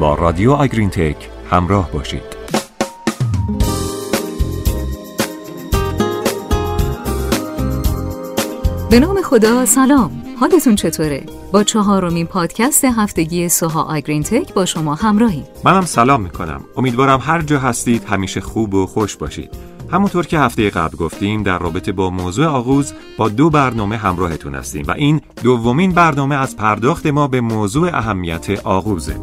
با رادیو آگرین تک همراه باشید. به نام خدا سلام. حالتون چطوره؟ با چهارمین پادکست هفتگی سوها آگرین تک با شما همراهیم. منم سلام می‌کنم. امیدوارم هر جا هستید همیشه خوب و خوش باشید. همونطور که هفته قبل گفتیم در رابطه با موضوع آغوز با دو برنامه همراهتون هستیم و این دومین برنامه از پرداخت ما به موضوع اهمیت آغوزه.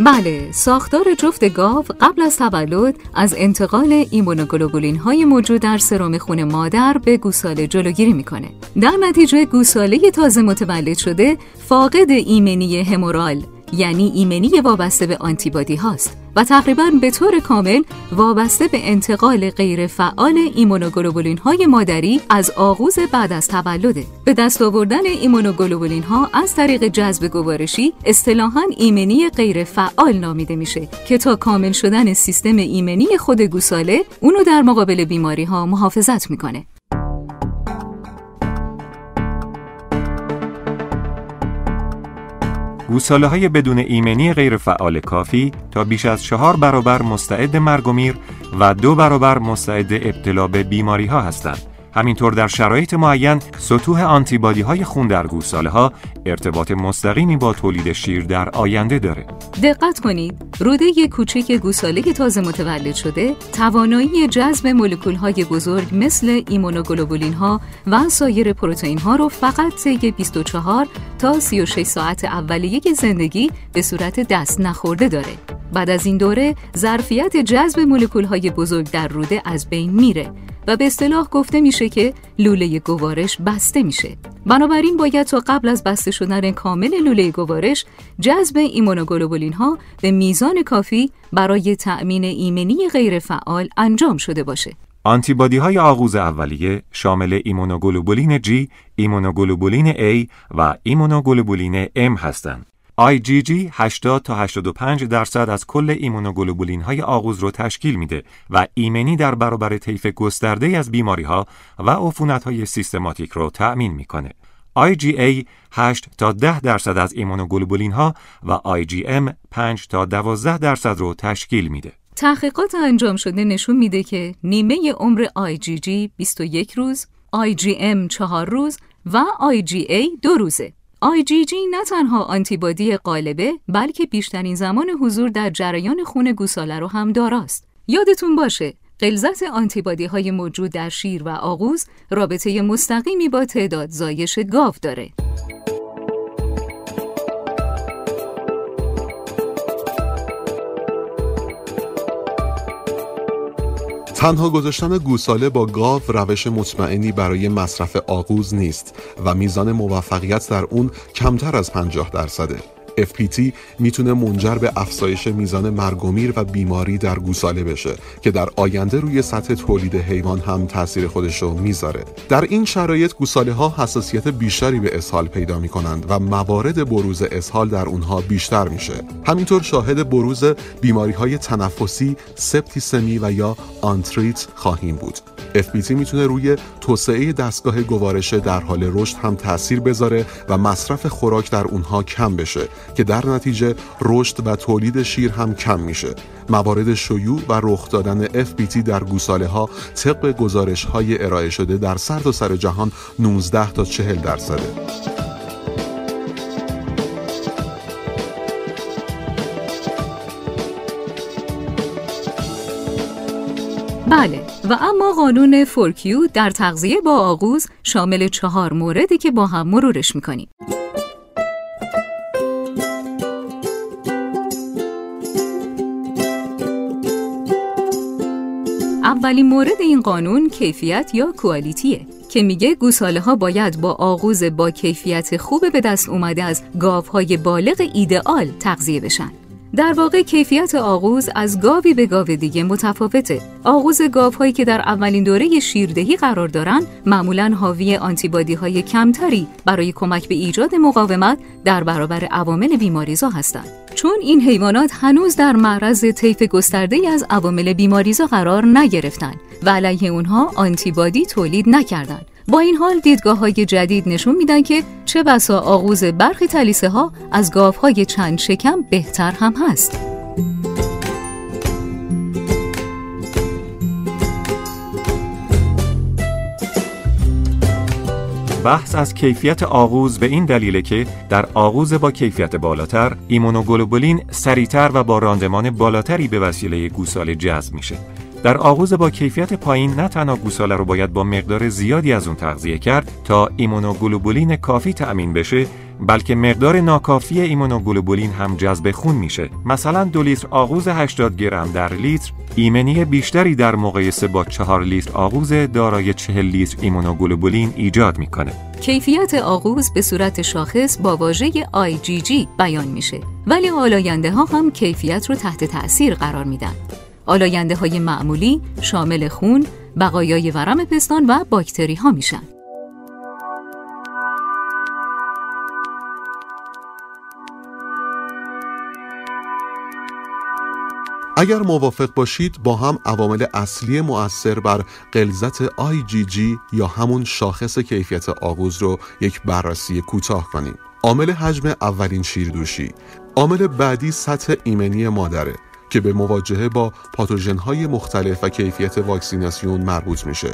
بله، ساختار جفت گاو قبل از تولد از انتقال ایمونوگلوبولین های موجود در سرم خون مادر به گوساله جلوگیری می‌کنه. در نتیجه گوساله تازه متولد شده فاقد ایمنی همورال یعنی ایمنی وابسته به آنتیبادی هاست و تقریبا به طور کامل وابسته به انتقال غیرفعال ایمونوگلوبولین های مادری از آغوز بعد از تولده. به دست آوردن ایمونوگلوبولین ها از طریق جذب گوارشی اصطلاحا ایمنی غیرفعال نامیده میشه که تا کامل شدن سیستم ایمنی خود گوساله اونو در مقابل بیماری ها محافظت می‌کنه. گوساله های بدون ایمنی غیرفعال کافی تا بیش از چهار برابر مستعد مرگ و میر و دو برابر مستعد ابتلا به بیماری ها هستند. همینطور در شرایط معین سطوح آنتیبادی های خون در گوساله ها ارتباط مستقیمی با تولید شیر در آینده داره. دقت کنید، روده‌ی کوچک گوساله تازه متولد شده توانایی جذب مولکول های بزرگ مثل ایمونوگلوبولین ها و سایر پروتئین ها رو فقط طی 24 تا 36 ساعت اولیه زندگی به صورت دست نخورده داره. بعد از این دوره ظرفیت جذب مولکول های بزرگ در روده از بین میره و به اصطلاح گفته میشه که لوله گوارش بسته میشه. بنابراین باید تا قبل از بسته شدن کامل لوله گوارش جذب ایمونوگلوبولین ها به میزان کافی برای تأمین ایمنی غیرفعال انجام شده باشه. آنتیبادی های آغوز اولیه شامل ایمونوگلوبولین G، ایمونوگلوبولین A و ایمونوگلوبولین M هستند. IgG 80 تا 85 درصد از کل ایمونوگلوبولین های آغوز رو تشکیل میده و ایمنی در برابر طیف گسترده‌ای از بیماری ها و عفونت های سیستماتیک رو تأمین می‌کنه. IgA 8 تا 10 درصد از ایمونوگلوبولین ها و IgM 5 تا 12 درصد رو تشکیل میده. تحقیقات انجام شده نشون میده که نیمه عمر IgG 21 روز، IgM 4 روز و IgA 2 روزه. IgG نه تنها آنتیبادی قالبه بلکه بیشترین زمان حضور در جریان خون گوساله رو هم داراست. یادتون باشه غلظت آنتیبادی های موجود در شیر و آغوز رابطه مستقیمی با تعداد زایش گاو داره. تنها گذاشتن گوساله با گاو روش مطمئنی برای مصرف آغوز نیست و میزان موفقیت در اون کمتر از 50 درصده. FPT می‌تونه منجر به افزایش میزان مرگ و میر و بیماری در گوساله بشه که در آینده روی سطح تولید حیوان هم تاثیر خودش رو می‌ذاره. در این شرایط گوساله ها حساسیت بیشتری به اسهال پیدا می‌کنند و موارد بروز اسهال در اونها بیشتر میشه. همینطور شاهد بروز بیماری های تنفسی سپتیسمی و یا آنتریت خواهیم بود. FPT می‌تونه روی توسعه دستگاه گوارش در حال رشد هم تاثیر بذاره و مصرف خوراک در اونها کم بشه. که در نتیجه رشد و تولید شیر هم کم میشه. موارد شیوع و رخ دادن FPT در گوساله ها طبق گزارش های ارائه شده در سرتاسر سر جهان 19 تا 40 درصده. بله و اما قانون four Q در تغذیه با آغوز شامل چهار موردی که با هم مرورش می‌کنیم. اولین مورد این قانون کیفیت یا quality ه که میگه گوساله ها باید با آغوز با کیفیت خوب به دست اومده از گاوهای بالغ ایدئال تغذیه بشن. در واقع کیفیت آغوز از گاوی به گاو دیگه متفاوته. آغوز گاوهایی که در اولین دوره شیردهی قرار دارن معمولا حاوی آنتیبادی های کمتری برای کمک به ایجاد مقاومت در برابر عوامل بیماریزا هستند. چون این حیوانات هنوز در معرض طیف گسترده از عوامل بیماریزا قرار نگرفتن و علیه اونها آنتیبادی تولید نکردند با این حال دیدگاه های جدید نشون میدن که چه بسا آغوز برخی تلیسه ها از گاف های چند شکم بهتر هم هست. بحث از کیفیت آغوز به این دلیله که در آغوز با کیفیت بالاتر ایمونوگلوبولین سریعتر و با راندمان بالاتری به وسیله گوساله جذب میشه در آغوز با کیفیت پایین نه تنها گوساله رو باید با مقدار زیادی از اون تغذیه کرد تا ایمونوگلوبولین کافی تأمین بشه بلکه مقدار ناکافی ایمونوگلوبولین هم جذب خون میشه. مثلا دو لیتر آغوز 80 گرم در لیتر ایمنی بیشتری در مقایسه با 4 لیتر آغوز دارای 40 لیتر ایمونوگلوبولین ایجاد می‌کنه. کیفیت آغوز به صورت شاخص با واژه IgG بیان میشه ولی آلاینده ها هم کیفیت رو تحت تأثیر قرار میدن. آلاینده های معمولی شامل خون، بقایای ورم پستان و باکتری ها میشن. اگر موافق باشید با هم عوامل اصلی مؤثر بر غلظت IgG یا همون شاخص کیفیت آغوز رو یک بررسی کوتاه کنیم. عامل حجم اولین شیردوشی عامل بعدی سطح ایمنی مادره که به مواجهه با پاتوژن های مختلف و کیفیت واکسیناسیون مربوط میشه.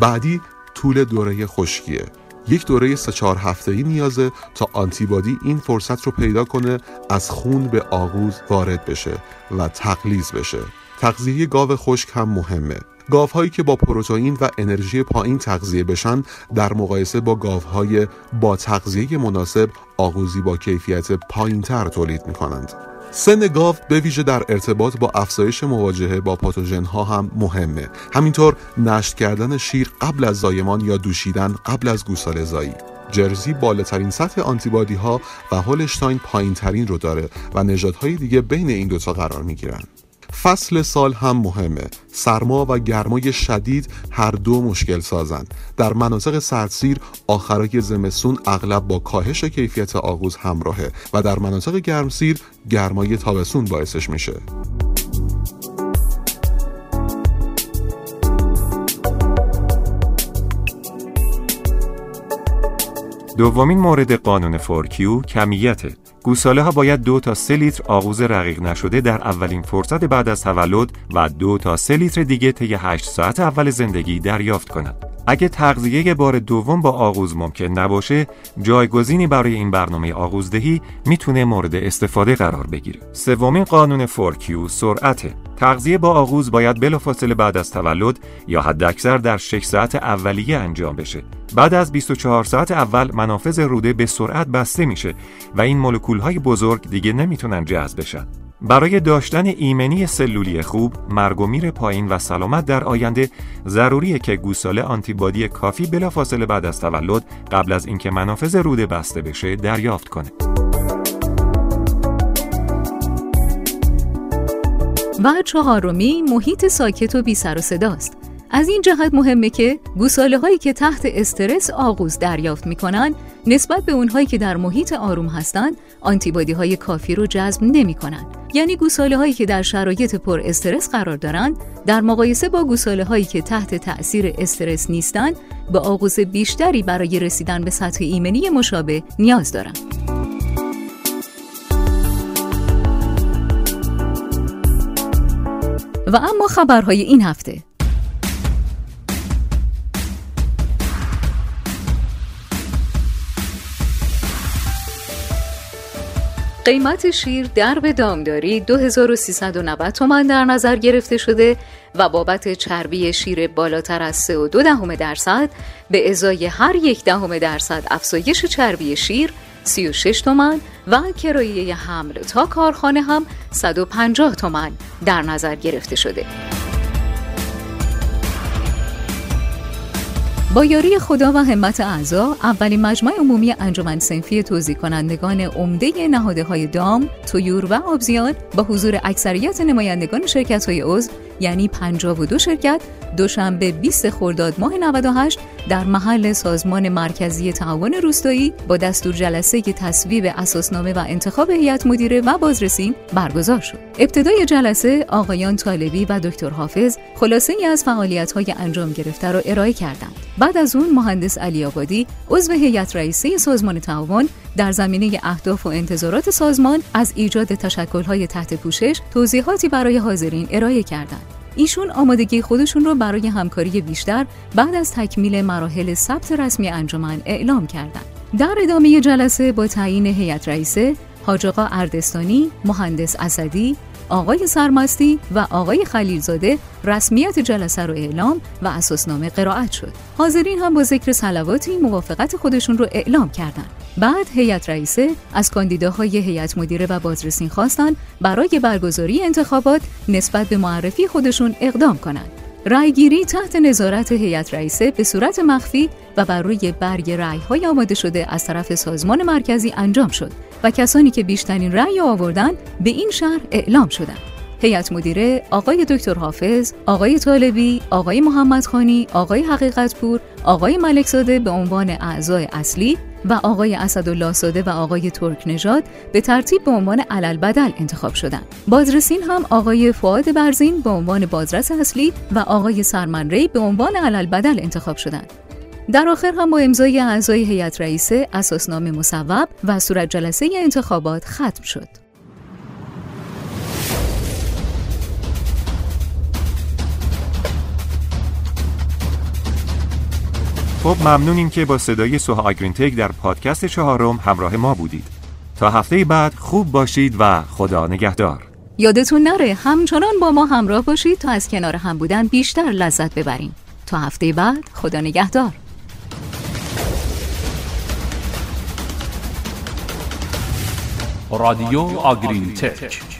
بعدی طول دوره خشکیه. یک دوره سه چهار هفته ای نیازه تا آنتیبادی این فرصت رو پیدا کنه از خون به آغوز وارد بشه و تقلیز بشه. تغذیه گاو خشک هم مهمه. گاوهایی که با پروتئین و انرژی پایین تغذیه بشن در مقایسه با گاوهای با تغذیه مناسب آغوزی با کیفیت پایینتر تولید می کنند. سن گاو به ویژه در ارتباط با افزایش مواجهه با پاتوژن ها هم مهمه همینطور نشت کردن شیر قبل از زایمان یا دوشیدن قبل از گوساله زایی جرزی بالاترین سطح آنتیبادی ها و هولشتاین پایین ترین رو داره و نژادهای دیگه بین این دوتا قرار می گیرن. فصل سال هم مهمه. سرما و گرمای شدید هر دو مشکل سازند در مناطق سردسیر آخرای زمستون اغلب با کاهش کیفیت آغوز همراهه و در مناطق گرمسیر گرمای تابستون باعثش میشه. دومین مورد قانون four Q کمیته. گوساله ها باید دو تا سه لیتر آغوز رقیق نشده در اولین فرصت بعد از تولد و دو تا سه لیتر دیگه طی 8 ساعت اول زندگی دریافت کنند. اگه تغذیه بار دوم با آغوز ممکن نباشه، جایگزینی برای این برنامه آغوزدهی می‌تونه مورد استفاده قرار بگیره. سومین قانون four Q سرعته. تغذیه با آغوز باید بلافاصله بعد از تولد یا حداکثر در 6 ساعت اولیه انجام بشه. بعد از 24 ساعت اول منافذ روده به سرعت بسته میشه و این مولکول های بزرگ دیگه نمی‌تونن جذب بشن. برای داشتن ایمنی سلولی خوب، مرگ و میر پایین و سلامت در آینده ضروریه که گوساله آنتیبادی کافی بلافاصله بعد از تولد قبل از اینکه منافذ روده بسته بشه دریافت کنه. و چهارمی محیط ساکت و بی سر و صداست. از این جهت مهمه که گوساله هایی که تحت استرس آغوز دریافت می‌کنن نسبت به اونهایی که در محیط آروم هستند آنتیبادی های کافی رو جذب نمی کنن. یعنی گوساله هایی که در شرایط پر استرس قرار دارند در مقایسه با گوساله هایی که تحت تأثیر استرس نیستند به آغوز بیشتری برای رسیدن به سطح ایمنی مشابه نیاز دارند. و اما خبرهای این هفته. قیمت شیر در دامداری 2390 تومان در نظر گرفته شده و بابت چربی شیر بالاتر از 3.2 دهم درصد به ازای هر یک دهم درصد افزایش چربی شیر 36 تومن و کرایه حمل تا کارخانه هم 150 تومن در نظر گرفته شده. با یاری خدا و همت اعضا اولین مجمع عمومی انجمن سنفی توضیح کنندگان عمده نهاده های دام، تویور و آبزیان با حضور اکثریت نمایندگان شرکت های عضو یعنی 52 شرکت دوشنبه 20 خرداد ماه 98 در محل سازمان مرکزی تعاون روستایی با دستور جلسه تصویب اساسنامه و انتخاب هیئت مدیره و بازرسین برگزار شد. ابتدای جلسه آقایان طالبی و دکتر حافظ خلاصه ای از فعالیت های انجام گرفته را ارائه کردند. بعد از اون مهندس علی آبادی عضو هیئت رئیسه سازمان تعاون در زمینه اهداف و انتظارات سازمان از ایجاد تشکل‌های تحت پوشش توضیحاتی برای حاضرین ارائه کردند. ایشون آمادگی خودشون رو برای همکاری بیشتر بعد از تکمیل مراحل ثبت رسمی انجمن اعلام کردند. در ادامه جلسه با تعیین هیئت رئیسه حاج آقا اردستانی، مهندس اسدی، آقای سرمستی و آقای خلیلزاده رسمیت جلسه رو اعلام و اساسنامه قرائت شد. حاضرین هم با ذکر صلواتی موافقت خودشون رو اعلام کردند. بعد هیئت رئیسه از کاندیداهای هیئت مدیره و بازرسین خواستند برای برگزاری انتخابات نسبت به معرفی خودشون اقدام کنند. رأیگیری تحت نظارت هیئت رئیسه به صورت مخفی و بر روی برگ رأی‌های آماده شده از طرف سازمان مرکزی انجام شد و کسانی که بیشترین رأی آوردند به این شهر اعلام شدند. هیئت مدیره آقای دکتر حافظ، آقای طالبی، آقای محمد خانی، آقای حقیقتپور، آقای ملکزاده به عنوان اعضای اصلی و آقای اسدالله ساده و آقای ترک نژاد به ترتیب به عنوان علل بدل انتخاب شدند. بازرسین هم آقای فؤاد برزین به عنوان بازرس اصلی و آقای سرمن ری به عنوان علل بدل انتخاب شدند. در آخر هم با امضای اعضای هیئت رئیسه اساسنامه مصوب و صورت جلسه انتخابات ختم شد. خب ممنونیم که با صدای سوها آگرینتک در پادکست چهارم همراه ما بودید. تا هفته بعد خوب باشید و خدا نگهدار. یادتون نره همچنان با ما همراه باشید تا از کنار هم بودن بیشتر لذت ببریم. تا هفته بعد خدا نگهدار. رادیو آگرین تک